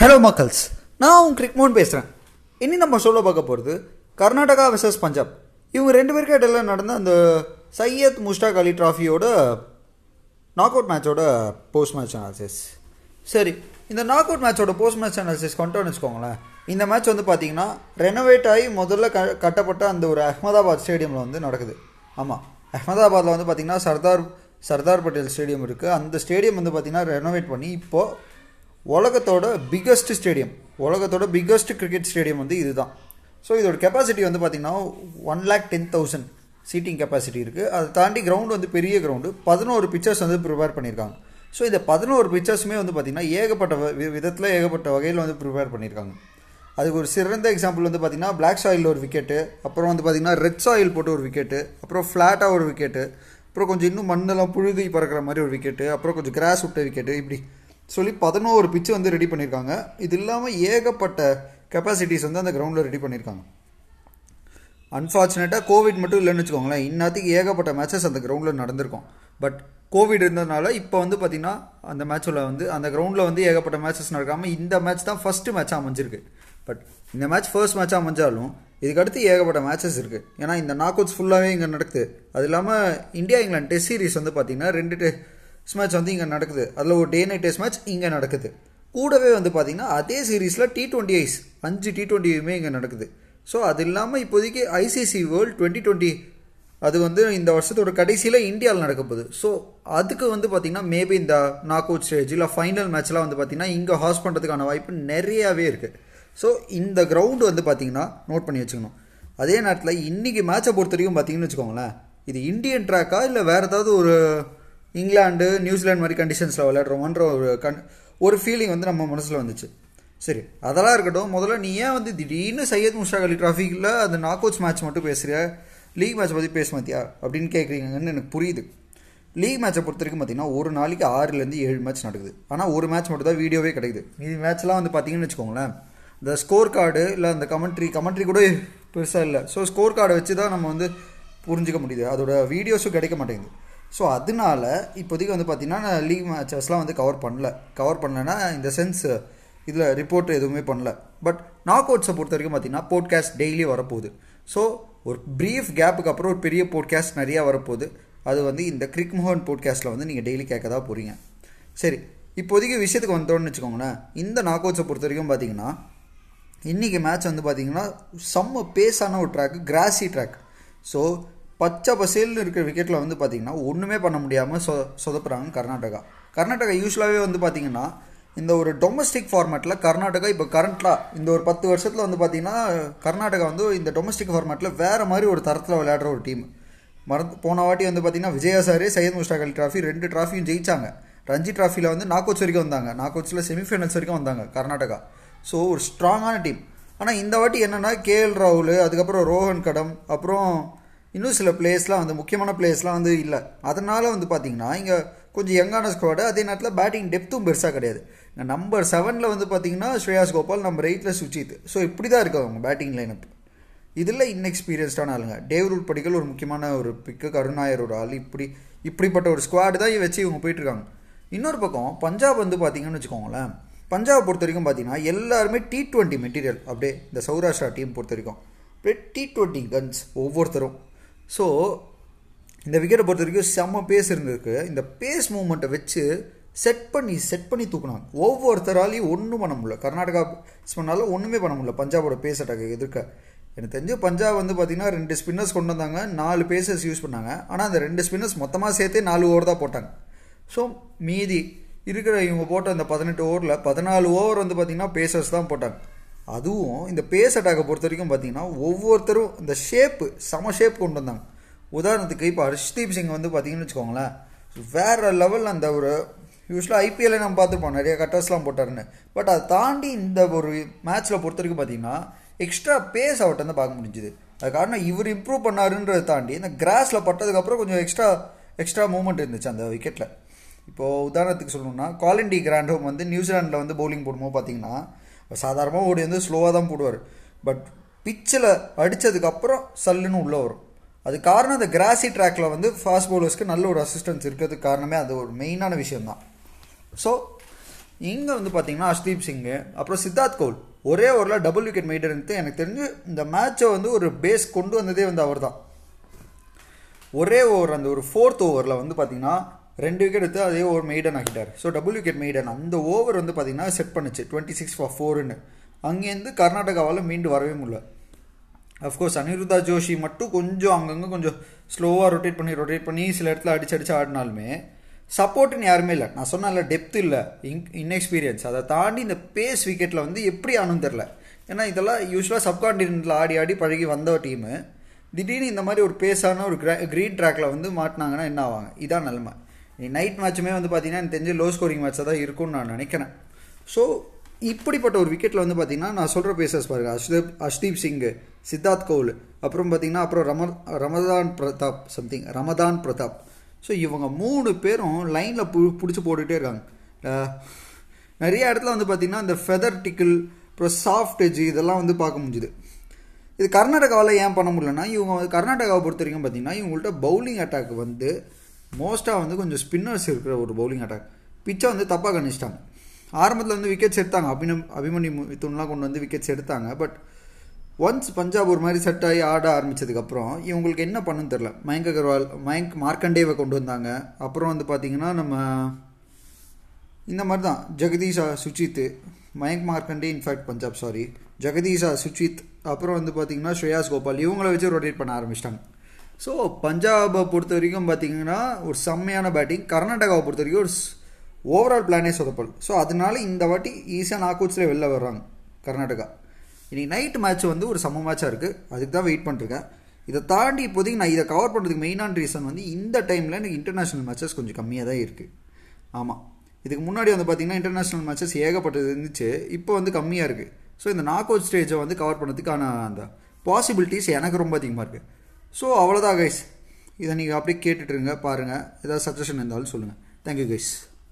Hello மக்கள்ஸ் நான் உன் கிரிக்மோன் பேசுகிறேன் இனி நம்ம சொல்ல பார்க்க போகிறது கர்நாடகா விசஸ் பஞ்சாப். இவங்க ரெண்டு பேருக்கு இடையில நடந்த அந்த சையத் முஷ்டாக் அலி ட்ராஃபியோட நாக் அவுட் மேட்சோட போஸ்ட் மேட்ச் அனாலிசிஸ் சரி இந்த நாக் அவுட் மேட்சோட போஸ்ட் மேட்ச் அனாலிசிஸ் கொண்டோன்னு வச்சுக்கோங்களேன். இந்த மேட்ச் வந்து பார்த்தீங்கன்னா ரெனோவேட் ஆகி முதல்ல க கட்டப்பட்ட அந்த ஒரு அஹ்மதாபாத் ஸ்டேடியமில் வந்து நடக்குது. ஆமாம் அஹ்மதாபாத்தில் வந்து பார்த்திங்கன்னா சர்தார் சர்தார் பட்டேல் ஸ்டேடியம் இருக்குது அந்த ஸ்டேடியம் வந்து பார்த்தீங்கன்னா ரெனோவேட் பண்ணி இப்போது உலகத்தோட பிக்கஸ்ட் ஸ்டேடியம் உலகத்தோட பிக்கஸ்ட் கிரிக்கெட் ஸ்டேடியம் வந்து இதுதான். ஸோ இதோட கெப்பாசிட்டி வந்து பார்த்தீங்கன்னா one lakh ten thousand seating capacity இருக்குது அதை தாண்டி கிரவுண்டு வந்து பெரிய கிரவுண்டு பதினோரு பிக்சர்ஸ் வந்து ப்ரிப்பேர் பண்ணியிருக்காங்க ஸோ இந்த பதினோரு பிக்சர்ஸுமே வந்து பார்த்திங்கன்னா ஏகப்பட்ட வி- விதத்தில் ஏகப்பட்ட வகையில் வந்து ப்ரிப்பேர் பண்ணியிருக்காங்க அதுக்கு ஒரு சிறந்த எக்ஸாம்பிள் வந்து பார்த்திங்கன்னா பிளாக் சாயில் ஒரு விக்கெட்டு அப்புறம் வந்து பார்த்திங்கன்னா ரெட் சாயில் போட்டு ஒரு விக்கெட்டு அப்புறம் ஃப்ளாட்டாக ஒரு விக்கெட்டு அப்புறம் கொஞ்சம் இன்னும் மண்ணெல்லாம் புழுதி பறக்கிற மாதிரி ஒரு விக்கெட்டு அப்புறம் கொஞ்சம் கிராஸ் விட்ட விக்கெட்டு இப்படி சொல்லி பதினோரு பிச்சு வந்து ரெடி பண்ணியிருக்காங்க இது இல்லாமல் ஏகப்பட்ட கெப்பாசிட்டிஸ் வந்து அந்த கிரவுண்டில் ரெடி பண்ணியிருக்காங்க அன்ஃபார்ச்சுனேட்டாக கோவிட் மட்டும் இல்லைன்னு வச்சுக்கோங்களேன். இன்னத்துக்கு ஏகப்பட்ட மேட்சஸ் அந்த கிரவுண்டில் நடந்திருக்கும். பட் கோவிட் இருந்ததுனால இப்போ வந்து பார்த்திங்கன்னா அந்த மேட்ச்சில் வந்து அந்த கிரவுண்டில் வந்து ஏகப்பட்ட மேட்சஸ் நடக்காமல் இந்த மேட்ச் தான் ஃபஸ்ட்டு மேட்சாக அமைஞ்சிருக்கு. பட் இந்த மேட்ச் ஃபர்ஸ்ட் மேட்சாக அமைஞ்சாலும் இதுக்கடுத்து ஏகப்பட்ட மேட்சஸ் இருக்குது ஏன்னா இந்த நாக் அவுட்ஸ் ஃபுல்லாகவே இங்கே நடக்குது. அது இல்லாமல் இந்தியா இங்கிலாந்து டெஸ்ட் சீரிஸ் வந்து பார்த்திங்கன்னா ரெண்டு டெஸ்ட் மேட்ச் வந்து இங்கே நடக்குது. அதில் ஒரு டே நைட் டெஸ்ட் மேட்ச் இங்கே நடக்குது. கூடவே வந்து பார்த்திங்கன்னா அதே சீரீஸில் டி டுவெண்ட்டி ஐஸ் அஞ்சு டி டுவெண்ட்டியுமே இங்கே நடக்குது. ஸோ அது இல்லாமல் இப்போதைக்கு ஐசிசி வேர்ல்டு டுவெண்ட்டி டுவெண்ட்டி அது வந்து இந்த வருஷத்தோட கடைசியில் இந்தியாவில் நடக்க போகுது. ஸோ அதுக்கு வந்து பார்த்திங்கன்னா மேபி இந்த நாக் அவுட் ஸ்டேஜ் இல்லை ஃபைனல் மேட்ச்லாம் வந்து பார்த்திங்கன்னா இங்கே ஹாஸ் பண்ணுறதுக்கான வாய்ப்பு நிறையாவே இருக்குது ஸோ இந்த கிரவுண்டு வந்து பார்த்திங்கன்னா நோட் பண்ணி வச்சுக்கணும். அதே நேரத்தில் இன்றைக்கி மேட்சை பொறுத்த வரைக்கும் பார்த்தீங்கன்னு வச்சுக்கோங்களேன் இது இந்தியன் ட்ராக்கா இல்லை வேறு ஏதாவது ஒரு இங்கிலாந்து நியூசிலாந்து மாதிரி கண்டிஷன்ஸில் விளையாடுறோமன்ற ஒரு கண் ஒரு ஃபீலிங் வந்து நம்ம மனசில் வந்துச்சு. சரி அதெல்லாம் இருக்கட்டும். முதல்ல நீ ஏன் வந்து திடீர்னு சையத் முஷாக் அலி ட்ராஃபிக்கில் அந்த நாக் அவுட்ஸ் மேட்ச் மட்டும் பேசுகிற லீக் மேட்ச் பற்றி பேச மாத்தியா அப்படின்னு கேட்குறீங்கன்னு எனக்கு புரியுது. லீக் மேட்சை பொறுத்த வரைக்கும் பார்த்தீங்கன்னா ஒரு நாளைக்கு ஆறுலேருந்து ஏழு மேட்ச் நடக்குது. ஆனால் ஒரு மேட்ச் மட்டும் தான் வீடியோவே கிடைக்குது. இது மேட்ச்லாம் வந்து பார்த்தீங்கன்னு வச்சுக்கோங்களேன் இந்த ஸ்கோர் கார்டு இல்லை அந்த கமெண்ட்ரி கமெண்ட்ரி கூட பெருசாக இல்லை. ஸோ ஸ்கோர் கார்டை வச்சு தான் நம்ம வந்து புரிஞ்சிக்க முடியுது. அதோட வீடியோஸும் கிடைக்க மாட்டேங்குது. ஸோ அதனால இப்போதைக்கு வந்து பார்த்தீங்கன்னா நான் லீக் மேட்சஸ்லாம் வந்து கவர் பண்ணல. கவர் பண்ணலன்னா இந்த சென்ஸ் இதில் ரிப்போர்ட் எதுவுமே பண்ணல. பட் நாக் அவுட்ஸை பொறுத்த வரைக்கும் பார்த்தீங்கன்னா போட்காஸ்ட் டெய்லி வரப்போகுது. ஸோ ஒரு ப்ரீஃப் கேப்புக்கு அப்புறம் ஒரு பெரிய போட்காஸ்ட் நிறையா வரப்போகுது. அது வந்து இந்த கிரிக் மோகன் போட்காஸ்ட்டில் வந்து நீங்கள் டெய்லி கேட்க தான் போகிறீங்க சரி இப்போதைக்கு விஷயத்துக்கு வந்தோன்னு வச்சுக்கோங்களேன். இந்த நாக் அவுட்ஸை பொறுத்த வரைக்கும் பார்த்தீங்கன்னா இன்றைக்கி மேட்ச் வந்து பார்த்திங்கன்னா செம்ம பேஸான ஒரு ட்ராக் கிராசி ட்ராக் ஸோ பச்சை பசேல்னு இருக்கிற விக்கெட்டில் வந்து பார்த்திங்கன்னா ஒன்றுமே பண்ண முடியாமல் சொ சொதப்புறாங்க கர்நாடகா. கர்நாடகா யூஸ்வலாகவே வந்து பார்த்திங்கன்னா இந்த ஒரு டொமஸ்டிக் ஃபார்மேட்டில் கர்நாடகா இப்போ கரண்ட்லாக இந்த ஒரு பத்து வருஷத்தில் வந்து பார்த்தீங்கன்னா கர்நாடகா வந்து இந்த டொமஸ்டிக் ஃபார்மேட்டில் வேறு மாதிரி ஒரு தரத்தில் விளையாடுற ஒரு டீம் மறந்து போன வாட்டி வந்து பார்த்தீங்கன்னா விஜயா சார் சையத் முஸ்டாக் அலி ட்ராஃபி ரெண்டு ட்ராஃபியும் ஜெயிச்சாங்க. ரஞ்சி ட்ராஃபியில் வந்து நாகோச் வரைக்கும் வந்தாங்க. நாக் செமிஃபைனல்ஸ் வரைக்கும் வந்தாங்க கர்நாடகா. ஸோ ஒரு ஸ்ட்ராங்கான டீம் ஆனால் இந்த வாட்டி என்னென்னா கேஎல் ராகுல் அதுக்கப்புறம் ரோஹன் கடம் அப்புறம் இன்னும் சில பிளேஸ்லாம் வந்து முக்கியமான பிளேஸ்லாம் வந்து இல்லை. அதனால் வந்து பார்த்திங்கன்னா இங்கே கொஞ்சம் யங்கான ஸ்குவாடு அதே நேரத்தில் பேட்டிங் டெப்த்தும் பெருசாக கிடையாது. நம்பர் செவனில் வந்து பார்த்தீங்கன்னா ஸ்ரேயாஸ் கோபால் நம்பர் எயிட்டில் சுஜித். ஸோ இப்படி தான் இருக்கு அவங்க பேட்டிங் லைனப் இதில் இன்எக்ஸ்பீரியன்ஸ்டான ஆளுங்க. டேவ் ரூட் படிக்கல் ஒரு முக்கியமான ஒரு பிக்கு கருணாயர் ஒரு ஆள். இப்படி இப்படிப்பட்ட ஒரு ஸ்குவாடு தான் வச்சு இவங்க போயிட்டுருக்காங்க இன்னொரு பக்கம் பஞ்சாப் வந்து பார்த்தீங்கன்னு வச்சுக்கோங்களேன். பஞ்சாப் பொறுத்த வரைக்கும் பார்த்தீங்கன்னா எல்லாருமே டி ட்வெண்ட்டி மெட்டீரியல் அப்படியே இந்த சௌராஷ்டிரா டீம் பொறுத்த வரைக்கும். அப்படியே டி ட்வெண்ட்டி கன்ஸ் ஒவ்வொருத்தரும். ஸோ இந்த விக்கெட்டை பொறுத்த வரைக்கும் செம்ம பேஸ் இருந்திருக்கு. இந்த பேஸ் மூமெண்ட்டை வச்சு செட் பண்ணி செட் பண்ணி தூக்குனாங்க. ஒவ்வொருத்தராலையும் ஒன்றும் பண்ண முடியல. கர்நாடகா பண்ணாலும் ஒன்றுமே பண்ண முடியல. பஞ்சாபோட பேஸ் அட்டாக்கு எதிர்க்க. எனக்கு தெரிஞ்சு பஞ்சாப் வந்து பார்த்திங்கன்னா ரெண்டு ஸ்பின்னர்ஸ் கொண்டு வந்தாங்க. நாலு பேசர்ஸ் யூஸ் பண்ணாங்க. ஆனால் அந்த ரெண்டு ஸ்பின்னர்ஸ் மொத்தமாக சேர்த்தே நாலு ஓவர் தான் போட்டாங்க. ஸோ மீதி இருக்கிற இவங்க போட்ட அந்த பதினெட்டு ஓவரில் பதினாலு ஓவர் வந்து பார்த்தீங்கன்னா பேசர்ஸ் தான் போட்டாங்க. அதுவும் இந்த பேஸ் அட்டாக்கை பொறுத்த வரைக்கும் பார்த்தீங்கன்னா ஒவ்வொருத்தரும் இந்த ஷேப்பு சம ஷேப் கொண்டு வந்தாங்க. உதாரணத்துக்கு இப்போ ஹர்ஷ்தீப் சிங் வந்து பார்த்தீங்கன்னு வச்சுக்கோங்களேன் வேற லெவல் அந்த ஒரு யூஸ்வலாக ஐபிஎல்லே நம்ம பார்த்துருப்போம் நிறைய கட்டர்ஸ்லாம் போட்டாருன்னு. பட் அதை தாண்டி இந்த ஒரு மேட்ச்சில் பொறுத்த வரைக்கும் பார்த்தீங்கன்னா எக்ஸ்ட்ரா பேஸ் அவர்கிட்ட வந்து பார்க்க முடிஞ்சுது. அது காரணம் இவர் இம்ப்ரூவ் பண்ணாருன்றதை தாண்டி இந்த கிராஸில் பட்டதுக்கப்புறம் கொஞ்சம் எக்ஸ்ட்ரா எக்ஸ்ட்ரா மூமெண்ட் இருந்துச்சு அந்த விக்கெட்டில் இப்போது உதாரணத்துக்கு சொல்லணும்னா காலிண்டி கிராண்டோம் வந்து நியூசிலாண்டில் வந்து பவுலிங் போடும்போது பார்த்தீங்கன்னா சாதாரணமாக ஓடி வந்து ஸ்லோவாக தான் போடுவார். பட் பிச்சில் அடித்ததுக்கப்புறம் சல்லுன்னு உள்ளே வரும். அது காரணம் அந்த கிராசி ட்ராக்ல வந்து ஃபாஸ்ட் பவுலர்ஸ்க்கு நல்ல ஒரு அசிஸ்டன்ஸ் இருக்கிறதுக்கு காரணமே அது ஒரு மெயினான விஷயம்தான். ஸோ இங்கே வந்து பார்த்தீங்கன்னா அஷ்தீப் சிங்கு அப்புறம் சித்தார்த் கவுல் ஒரே ஓவரில் டபுள் விக்கெட் மெய்டர்ன்ட்டு எனக்கு தெரிஞ்சு இந்த மேட்சை வந்து ஒரு பேஸ் கொண்டு வந்ததே வந்து அவர் தான் ஒரே ஓவர் அந்த ஒரு ஃபோர்த் ஓவரில் வந்து பார்த்தீங்கன்னா ரெண்டு விக்கெட் எடுத்து அதே ஓவர் மெய்டன் ஆக்கிட்டார். ஸோ டபுள் விக்கெட் மெய்டன் அந்த ஓவர் வந்து பார்த்திங்கன்னா செட் பண்ணுச்சு. டுவெண்ட்டி சிக்ஸ் ஃபார் ஃபோர்னு அங்கேருந்து கர்நாடகாவால் மீண்டு வரவே முடியல. அஃப்கோர்ஸ் அனிருதா ஜோஷி மட்டும் கொஞ்சம் அங்கங்கே கொஞ்சம் ஸ்லோவாக ரொட்டேட் பண்ணி ரொட்டேட் பண்ணி சில இடத்துல அடிச்சு அடிச்சு ஆடினாலுமே சப்போர்ட்டுன்னு யாருமே இல்லை. நான் சொன்னல டெப்த் இல்லை இன் இன்எக்ஸ்பீரியன்ஸ் அதை தாண்டி இந்த பேஸ் விக்கெட்டில் வந்து எப்படி ஆனும் தெரில ஏன்னா இதெல்லாம் யூஸ்வலாக சப்கான்டினென்ட்டில் ஆடி ஆடி பழகி வந்த டீமு திடீர்னு இந்த மாதிரி ஒரு பேஸான ஒரு க்ரீன் ட்ராக்ல வந்து மாட்டினாங்கன்னா என்ன ஆவாங்க? இதான் நிலமை. நைட் மேட்சுமே வந்து பார்த்தீங்கன்னா எனக்கு தெரிஞ்சு லோ ஸ்கோரிங் மேட்சாக தான் இருக்கும்னு நான் நினைக்கிறேன். ஸோ இப்படிப்பட்ட ஒரு விக்கெட்டில் வந்து பார்த்தீங்கன்னா நான் சொல்கிற பேசர்ஸ் பாருங்கள் அஷ்தீப் அஷ்தீப் சிங்கு சித்தார்த் கவுல் அப்புறம் பார்த்தீங்கன்னா அப்புறம் ரம ரமதான் பிரதாப் சம்திங் ரமதான் பிரதாப். ஸோ இவங்க மூணு பேரும் லைனில் பு பிடிச்சி போட்டுகிட்டே இருக்காங்க. நிறைய இடத்துல வந்து பார்த்திங்கன்னா இந்த ஃபெதர் டிக்கிள் அப்புறம் சாஃப்ட் எஜ் இதெல்லாம் வந்து பார்க்க முடிஞ்சுது. இது கர்நாடகாவில் ஏன் பண்ண முடியலன்னா இவங்க கர்நாடகாவை பொறுத்த வரைக்கும் பார்த்தீங்கன்னா இவங்கள்ட்ட பவுலிங் அட்டாக் வந்து மோஸ்ட்டாக வந்து கொஞ்சம் ஸ்பின்னர்ஸ் இருக்கிற ஒரு பவுலிங் அட்டாக் பிச்சை வந்து தப்பாக கணிச்சிட்டாங்க. ஆரம்பத்தில் வந்து விக்கெட்ஸ் எடுத்தாங்க. அபினம் அபிமன்யு மித்துன்லாம் கொண்டு வந்து விக்கெட்ஸ் எடுத்தாங்க. பட் ஒன்ஸ் பஞ்சாப் ஒரு மாதிரி செட் ஆகி ஆட ஆரம்பித்ததுக்கப்புறம் இவங்களுக்கு என்ன பண்ணுன்னு தெரில மயங்க் அகர்வால் மயங்க் மார்க்கண்டேவை கொண்டு வந்தாங்க. அப்புறம் வந்து பார்த்திங்கன்னா நம்ம இந்த மாதிரி தான். Jagadeesha Sujith Mayank Markande in fact Punjab sorry Jagadeesha Sujith அப்புறம் வந்து பார்த்திங்கன்னா ஸ்ரேயாஸ் கோபால் இவங்கள வச்சு ரொட்டேட் பண்ண ஆரம்பிச்சிட்டாங்க. ஸோ பஞ்சாபை பொறுத்த வரைக்கும் பார்த்தீங்கன்னா ஒரு செம்மையான பேட்டிங் கர்நாடகாவை பொறுத்த வரைக்கும் ஒரு ஓவரால் பிளானே சொதப்பல் ஸோ அதனால இந்த வாட்டி ஈஸியாக நாக் வெளில வர்றாங்க கர்நாடகா. இன்றைக்கி நைட் மேட்ச் வந்து ஒரு சம மேட்சாக இருக்குது அதுக்கு தான் வெயிட் பண்ணிருக்கேன். இதை தாண்டி இப்போதைக்கு நான் இதை கவர் பண்ணுறதுக்கு மெயினான ரீசன் வந்து இந்த டைமில் எனக்கு இன்டர்நேஷ்னல் மேட்சஸ் கொஞ்சம் கம்மியாக தான் இருக்குது ஆமாம் இதுக்கு முன்னாடி வந்து பார்த்தீங்கன்னா இன்டர்நேஷ்னல் மேட்சஸ் ஏகப்பட்டது இருந்துச்சு. இப்போ வந்து கம்மியாக இருக்குது ஸோ இந்த நாக் அவுட் ஸ்டேஜை வந்து கவர் பண்ணுறதுக்கான அந்த பாசிபிலிட்டிஸ் எனக்கு ரொம்ப அதிகமாக இருக்குது ஸோ அவ்வளோதான் கைஸ் இதை நீங்கள் அப்படியே கேட்டுட்ருங்க பாருங்கள் ஏதாவது சஜஷன் இருந்தாலும் சொல்லுங்கள் தேங்க்யூ கைஸ்